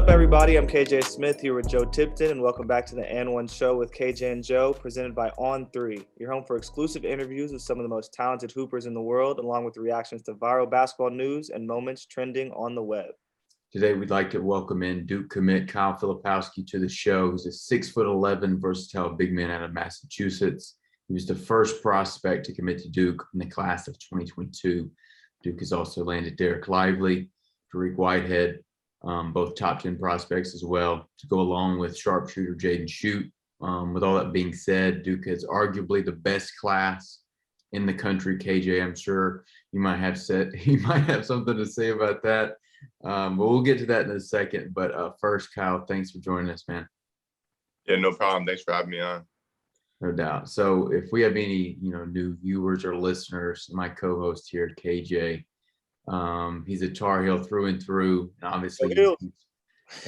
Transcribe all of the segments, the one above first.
up, everybody? I'm KJ Smith here with Joe Tipton, and welcome back to the And One Show with KJ and Joe, presented by On3. Your home for exclusive interviews with some of the most talented hoopers in the world, along with reactions to viral basketball news and moments trending on the web. Today, we'd like to welcome in Duke commit Kyle Filipowski to the show. He's a six foot 11 versatile big man out of Massachusetts. He was the first prospect to commit to Duke in the class of 2022. Duke has also landed Dereck Lively, Dariq Whitehead, um, both top 10 prospects as well, to go along with sharpshooter Jaden Schutt. Um, with all that being said, Duke is arguably the best class in the country. KJ, I'm sure you might have said you might have something to say about that. Um, but we'll get to that in a second. But uh, first, Kyle, thanks for joining us, man. Yeah, no problem. Thanks for having me on. No doubt. So if we have any, you know, new viewers or listeners, my co-host here, KJ, um, he's a Tar Heel through and through, and obviously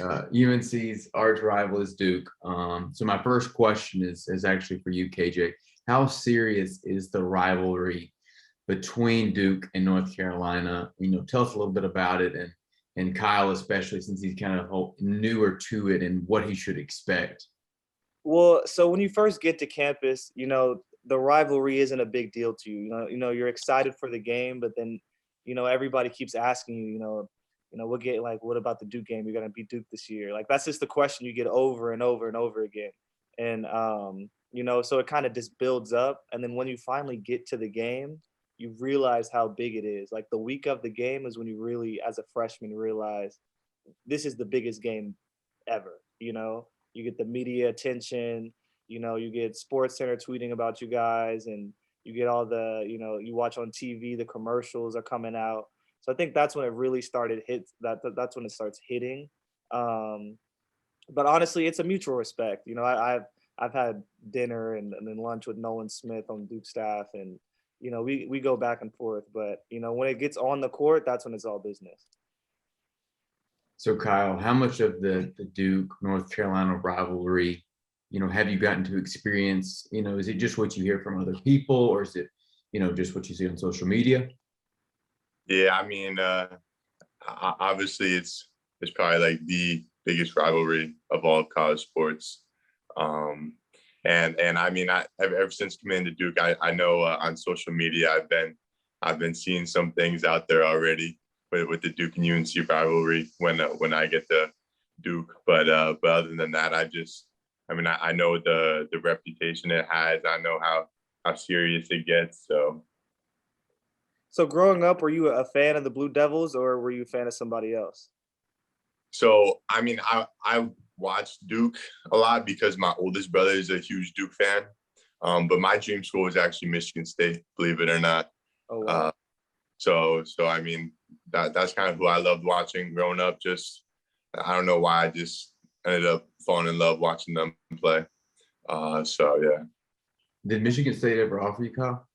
uh, UNC's arch rival is Duke. Um, so my first question is is actually for you, KJ. How serious is the rivalry between Duke and North Carolina? You know, tell us a little bit about it, and and Kyle especially since he's kind of newer to it and what he should expect. Well, so when you first get to campus, you know the rivalry isn't a big deal to you. You know, you know you're excited for the game, but then you know, everybody keeps asking you, you know, you know, we'll get like, what about the Duke game? You're gonna beat Duke this year. Like that's just the question you get over and over and over again. And um, you know, so it kind of just builds up. And then when you finally get to the game, you realize how big it is. Like the week of the game is when you really, as a freshman, realize this is the biggest game ever. You know, you get the media attention, you know, you get Sports Center tweeting about you guys and you get all the you know you watch on tv the commercials are coming out. So i think that's when it really started hit that that's when it starts hitting. Um but honestly it's a mutual respect. You know I, have i've had dinner and, and then lunch with nolan smith on duke staff and you know we we go back and forth. But you know when it gets on the court that's when it's all business. So kyle how much of the the duke north carolina rivalry you know have you gotten to experience you know is it just what you hear from other people or is it you know just what you see on social media? Yeah i mean uh obviously it's it's probably like the biggest rivalry of all college sports. Um and and i mean i ever, ever since coming to duke i i know uh, on social media i've been i've been seeing some things out there already with, with the duke and unc rivalry when uh, when i get to duke. But uh but other than that i just I mean, I, I know the the reputation it has. I know how how serious it gets. So, so growing up, were you a fan of the Blue Devils, or were you a fan of somebody else? So, I mean, I I watched Duke a lot because my oldest brother is a huge Duke fan. Um, but my dream school was actually Michigan State, believe it or not. Oh, wow. Uh, so, so I mean, that that's kind of who I loved watching growing up. Just I don't know why I just ended up falling in love watching them play. Uh, so yeah. Did Michigan State ever offer you, Kyle?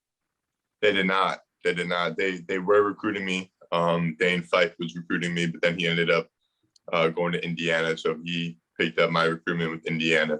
They did not. They did not. They they were recruiting me. Um, Dane Fife was recruiting me, but then he ended up uh, going to Indiana, so he picked up my recruitment with Indiana.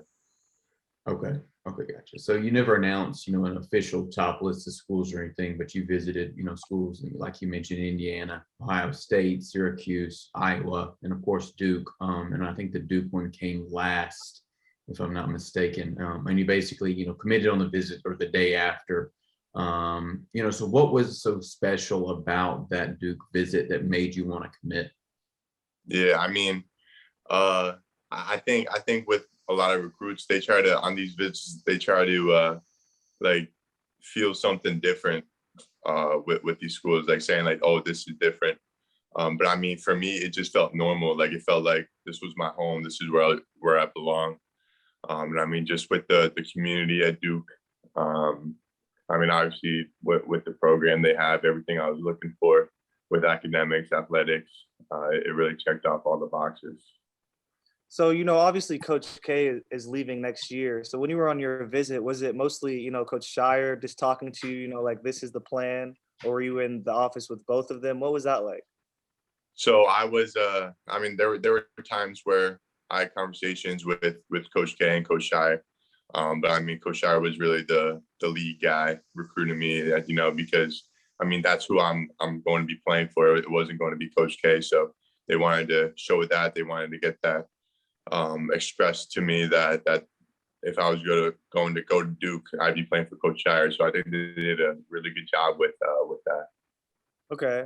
Okay. Okay, gotcha. So you never announced, you know, an official top list of schools or anything, but you visited, you know, schools like you mentioned, Indiana, Ohio State, Syracuse, Iowa, and of course Duke. Um, and I think the Duke one came last, if I'm not mistaken. Um, and you basically, you know, committed on the visit or the day after. Um, you know, so what was so special about that Duke visit that made you want to commit? Yeah, I mean, uh, I think I think with a lot of recruits they try to on these visits they try to uh like feel something different uh with with these schools like saying like oh this is different. Um but i mean for me it just felt normal like it felt like this was my home this is where I, where i belong. Um and i mean just with the the community at duke um i mean obviously with, with the program they have everything i was looking for with academics athletics uh, it really checked off all the boxes so, you know, obviously Coach K is leaving next year. So when you were on your visit, was it mostly, you know, Coach Scheyer just talking to you, you know, like this is the plan? Or were you in the office with both of them? What was that like? So I was uh I mean there were there were times where I had conversations with with Coach K and Coach Scheyer. Um, but I mean Coach Scheyer was really the the lead guy recruiting me, you know, because I mean that's who I'm I'm going to be playing for. It wasn't going to be Coach K. So they wanted to show that they wanted to get that um, expressed to me that that if I was gonna going to go to Duke, I'd be playing for Coach Scheyer. So I think they did a really good job with uh, with that. Okay.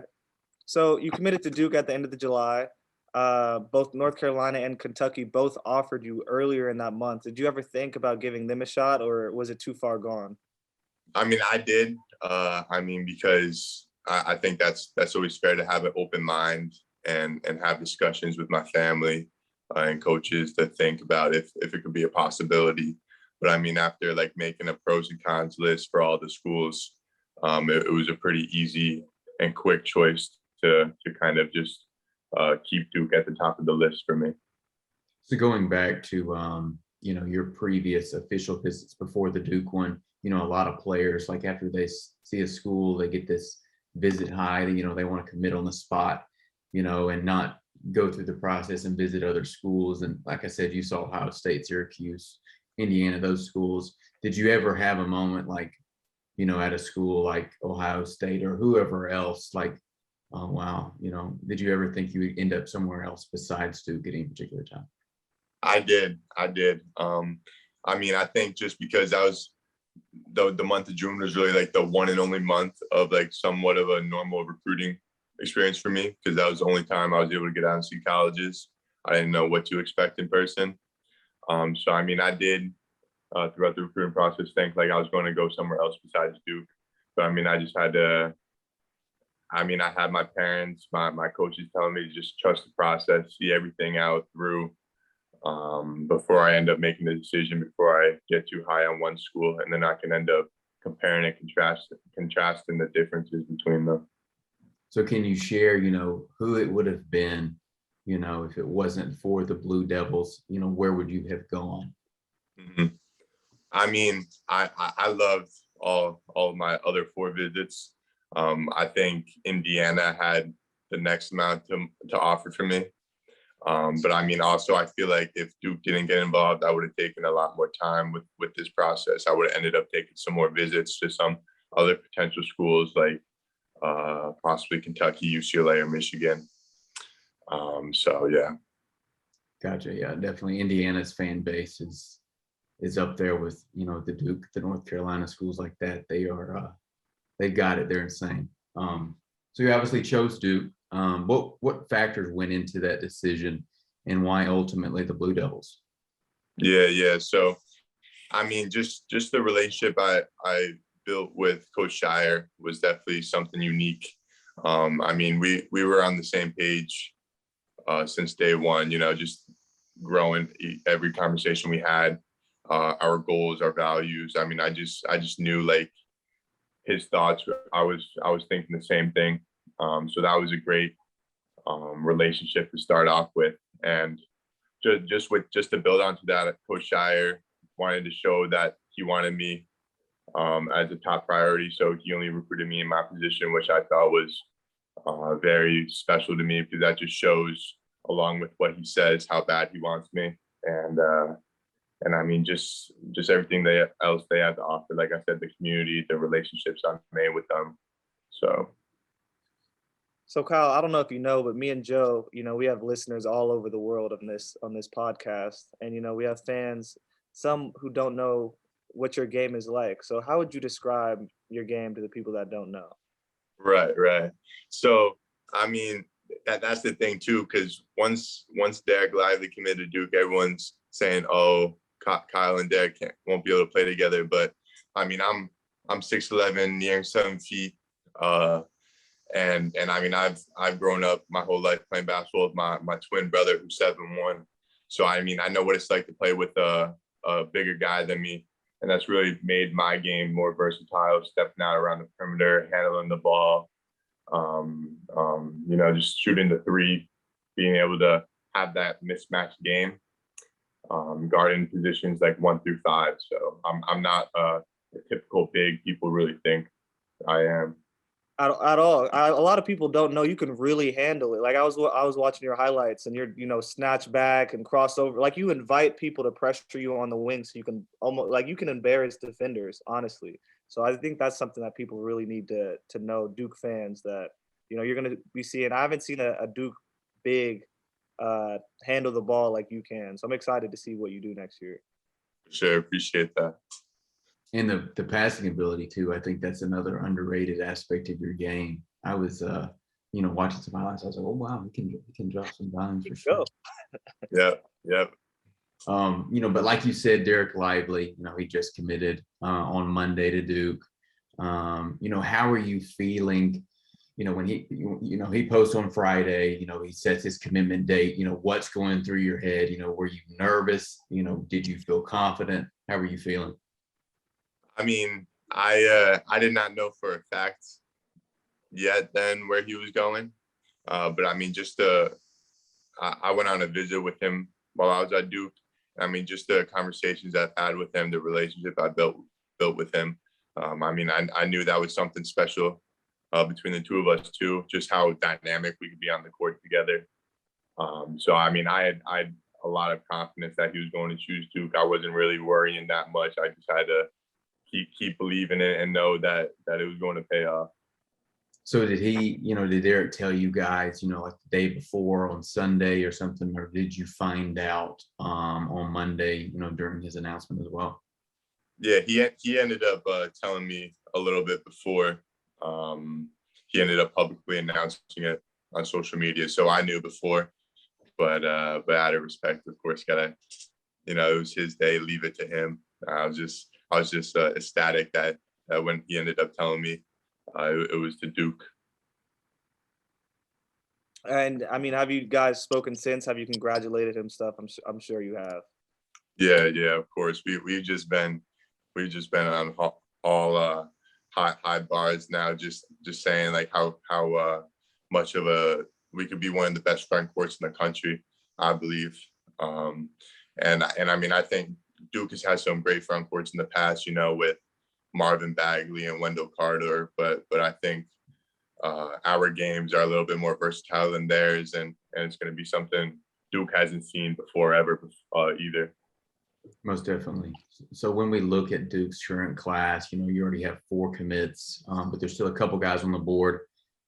So you committed to Duke at the end of the July. Uh, both North Carolina and Kentucky both offered you earlier in that month. Did you ever think about giving them a shot, or was it too far gone? I mean, I did. Uh, I mean, because I, I think that's that's always fair to have an open mind and and have discussions with my family uh, and coaches to think about if if it could be a possibility. But I mean, after like making a pros and cons list for all the schools, um, it, it was a pretty easy and quick choice to to kind of just uh, keep Duke at the top of the list for me. So going back to um, you know your previous official visits before the Duke one, you know a lot of players like after they see a school, they get this visit high. That you know they want to commit on the spot, you know, and not go through the process and visit other schools. And like I said, you saw Ohio State, Syracuse, Indiana, those schools. Did you ever have a moment like, you know, at a school like Ohio State or whoever else, like, oh wow, you know, did you ever think you would end up somewhere else besides Duke at any particular time? I did. I did. Um, I mean, I think just because that was the the month of June was really like the one and only month of like somewhat of a normal recruiting experience for me because that was the only time I was able to get out and see colleges. I didn't know what to expect in person. Um, so I mean, I did uh, throughout the recruiting process think like I was going to go somewhere else besides Duke. But I mean, I just had to. I mean, I had my parents, my my coaches telling me to just trust the process, see everything out through um, before I end up making the decision, before I get too high on one school, and then I can end up comparing and contrast contrasting the differences between them. So can you share, you know, who it would have been, you know, if it wasn't for the Blue Devils, you know, where would you have gone? Mhm. I mean, I, I I loved all all of my other four visits. Um, I think Indiana had the next amount to to offer for me. Um, but I mean, also I feel like if Duke didn't get involved, I would have taken a lot more time with with this process. I would have ended up taking some more visits to some other potential schools like uh, possibly Kentucky, UCLA, or Michigan. Um, so yeah. Gotcha. Yeah, definitely. Indiana's fan base is is up there with you know the Duke, the North Carolina schools like that. They are uh, they got it. They're insane. Um, so you obviously chose Duke. Um, what what factors went into that decision, and why ultimately the Blue Devils? Yeah, yeah. So, I mean, just just the relationship I I built with Coach Scheyer was definitely something unique. Um, I mean, we we were on the same page uh, since day one. You know, just growing every conversation we had, uh, our goals, our values. I mean, I just I just knew like his thoughts. I was I was thinking the same thing. Um, so that was a great um, relationship to start off with, and just just with just to build onto that, Coach Scheyer wanted to show that he wanted me um, as a top priority. So he only recruited me in my position, which I thought was uh, very special to me because that just shows, along with what he says, how bad he wants me, and uh, and I mean just just everything they else they have to offer. Like I said, the community, the relationships I've made with them. So So Kyle, I don't know if you know, but me and Joe, you know, we have listeners all over the world on this on this podcast, and you know, we have fans, some who don't know what your game is like. So how would you describe your game to the people that don't know? Right, right. So I mean that that's the thing too, because once once Dereck Lively committed to Duke, everyone's saying, "Oh, Ky- Kyle and Dereck can't, won't be able to play together." But I mean, I'm I'm six eleven, nearing seven feet, uh, and and I mean, I've I've grown up my whole life playing basketball with my my twin brother who's seven one. So I mean, I know what it's like to play with a a bigger guy than me, and that's really made my game more versatile, stepping out around the perimeter, handling the ball, um, um, you know, just shooting the three, being able to have that mismatched game, um, guarding positions like one through five. So I'm I'm not uh, the typical big people really think I am. At, at all, I, a lot of people don't know you can really handle it. Like I was I was watching your highlights, and you're you know snatch back and cross over. Like you invite people to pressure you on the wing, so you can almost like you can embarrass defenders. Honestly, so I think that's something that people really need to to know. Duke fans that you know you're gonna be seeing. I haven't seen a, a Duke big uh, handle the ball like you can. So I'm excited to see what you do next year. Sure, appreciate that. And the, the passing ability too. I think that's another underrated aspect of your game. I was, uh, you know, watching some highlights. I was like, oh wow, he can he can drop some dimes for sure. Go. Yep, yep. Um, you know, but like you said, Dereck Lively, you know, he just committed uh, on Monday to Duke. Um, you know, how are you feeling? You know, when he, you you know, he posts on Friday. You know, he sets his commitment date. You know, what's going through your head? You know, were you nervous? You know, did you feel confident? How are you feeling? I mean, I uh, I did not know for a fact yet then where he was going, uh, but I mean, just uh, I, I went on a visit with him while I was at Duke. I mean, just the conversations I've had with him, the relationship I built built with him. Um, I mean, I, I knew that was something special uh, between the two of us too. Just how dynamic we could be on the court together. Um, so I mean, I had I had a lot of confidence that he was going to choose Duke. I wasn't really worrying that much. I just had to keep keep believing it and know that that it was going to pay off. So did he, you know, did Eric tell you guys, you know, like the day before on Sunday or something, or did you find out um, on Monday, you know, during his announcement as well? Yeah, he he ended up uh, telling me a little bit before. Um, he ended up publicly announcing it on social media, so I knew before. But uh, but out of respect, of course, gotta, you know, it was his day. Leave it to him. I was just I was just uh, ecstatic that that when he ended up telling me uh, it, it was to Duke. And I mean, have you guys spoken since? Have you congratulated him? Stuff. I'm I'm sure you have. Yeah, yeah, of course. We we've just been we've just been on ho- all uh high high bars now, just just saying like how how uh much of a we could be one of the best front courts in the country, I believe. Um and and I mean I think Duke has had some great front courts in the past, you know, with Marvin Bagley and Wendell Carter, but but I think uh our games are a little bit more versatile than theirs and and it's gonna be something Duke hasn't seen before ever uh, either. Most definitely. So when we look at Duke's current class, you know, you already have four commits, um, but there's still a couple guys on the board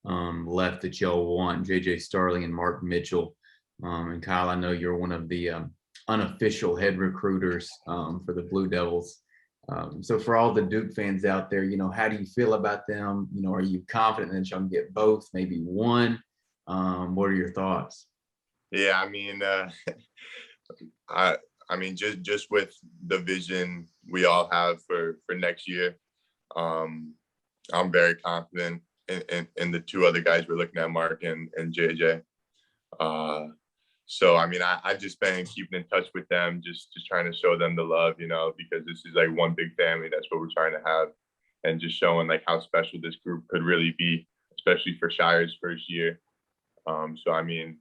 um, left that y'all want, JJ Starling and Mark Mitchell. Um, and Kyle, I know you're one of the um, unofficial head recruiters um, for the Blue Devils. Um, so for all the Duke fans out there, you know, how do you feel about them? You know, are you confident that can get both, maybe one? Um, what are your thoughts? Yeah, I mean, uh, I I mean, just just with the vision we all have for for next year, um, I'm very confident in, in, in the two other guys we're looking at, Mark and and JJ. Uh, so I mean, I I just been keeping in touch with them, just just trying to show them the love, you know, because this is like one big family. That's what we're trying to have, and just showing like how special this group could really be, especially for Scheyer's first year. Um, so I mean,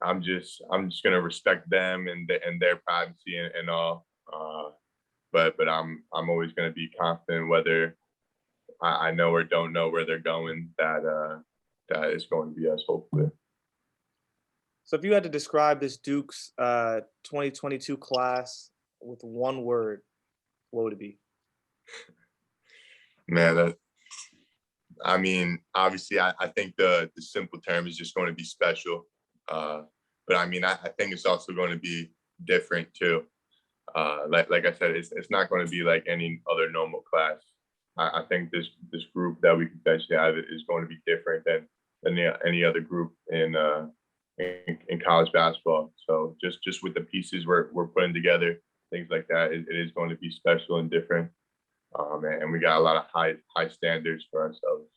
I'm just I'm just gonna respect them and the, and their privacy and, and all. Uh, but but I'm I'm always gonna be confident whether I, I know or don't know where they're going that uh that is going to be us hopefully. So if you had to describe this Duke's uh, 2022 class with one word, what would it be? Man, I mean, obviously, I, I think the the simple term is just going to be special. Uh, but I mean, I, I think it's also going to be different too. Uh, like like I said, it's it's not going to be like any other normal class. I, I think this this group that we potentially have is going to be different than than any other group in uh in, in college basketball. So just just with the pieces we're we're putting together, things like that, it, it is going to be special and different. Um, and, and we got a lot of high high standards for ourselves.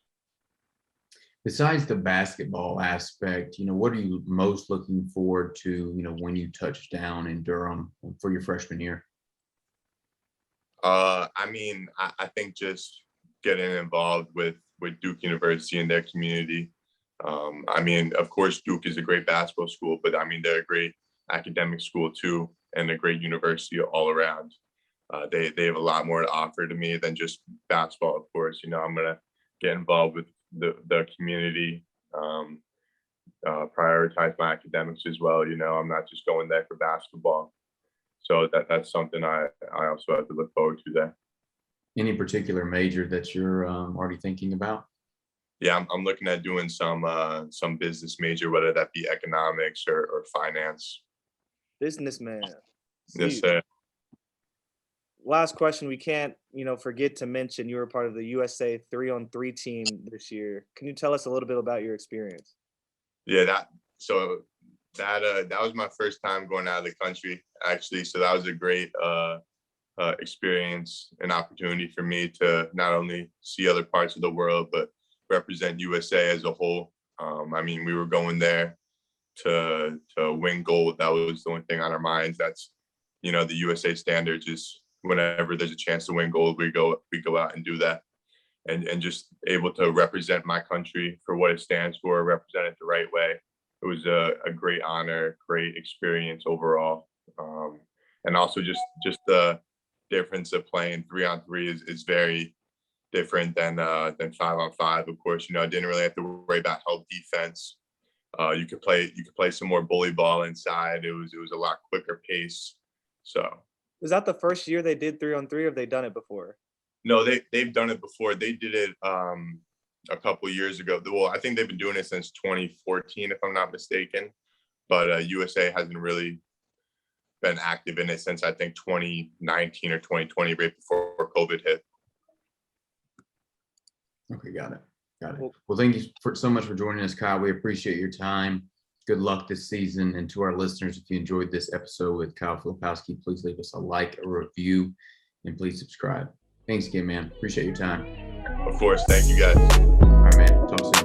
Besides the basketball aspect, you know, what are you most looking forward to, you know, when you touch down in Durham for your freshman year? Uh, I mean, I, I think just getting involved with with Duke University and their community. Um, I mean, of course, Duke is a great basketball school, but I mean, they're a great academic school too, and a great university all around. Uh, they they have a lot more to offer to me than just basketball. Of course, you know, I'm gonna get involved with the the community, um, uh, prioritize my academics as well. You know, I'm not just going there for basketball. So that that's something I I also have to look forward to there. Any particular major that you're um, already thinking about? Yeah, I'm, I'm looking at doing some uh, some business major, whether that be economics or, or finance. Businessman. Yes, sir. Last question. We can't, you know, forget to mention you were part of the USA three on three team this year. Can you tell us a little bit about your experience? Yeah, that so that uh that was my first time going out of the country actually. So that was a great uh, uh experience and opportunity for me to not only see other parts of the world but represent USA as a whole. Um, I mean, we were going there to to win gold. That was the only thing on our minds. That's you know the USA standards is whenever there's a chance to win gold, we go we go out and do that. And and just able to represent my country for what it stands for, represent it the right way. It was a, a great honor, great experience overall. Um, and also just just the difference of playing three on three is, is very different than uh than five on five. Of course, you know, I didn't really have to worry about help defense. Uh, you could play you could play some more bully ball inside. It was it was a lot quicker pace. So Was that the first year they did three on three or have they done it before? no, they they've done it before. They did it um a couple years ago. Well, I think they've been doing it since 2014, if I'm not mistaken. But uh, USA hasn't really been active in it since I think 2019 or 2020, right before COVID hit. Okay, got it. Got it. Well- Well, thank you for so much for joining us, Kyle. We appreciate your time. Good luck this season. And to our listeners, if you enjoyed this episode with Kyle Filipowski, please leave us a like, a review, and please subscribe. Thanks again, man. Appreciate your time. Of course, thank you guys. All right, man. Talk soon.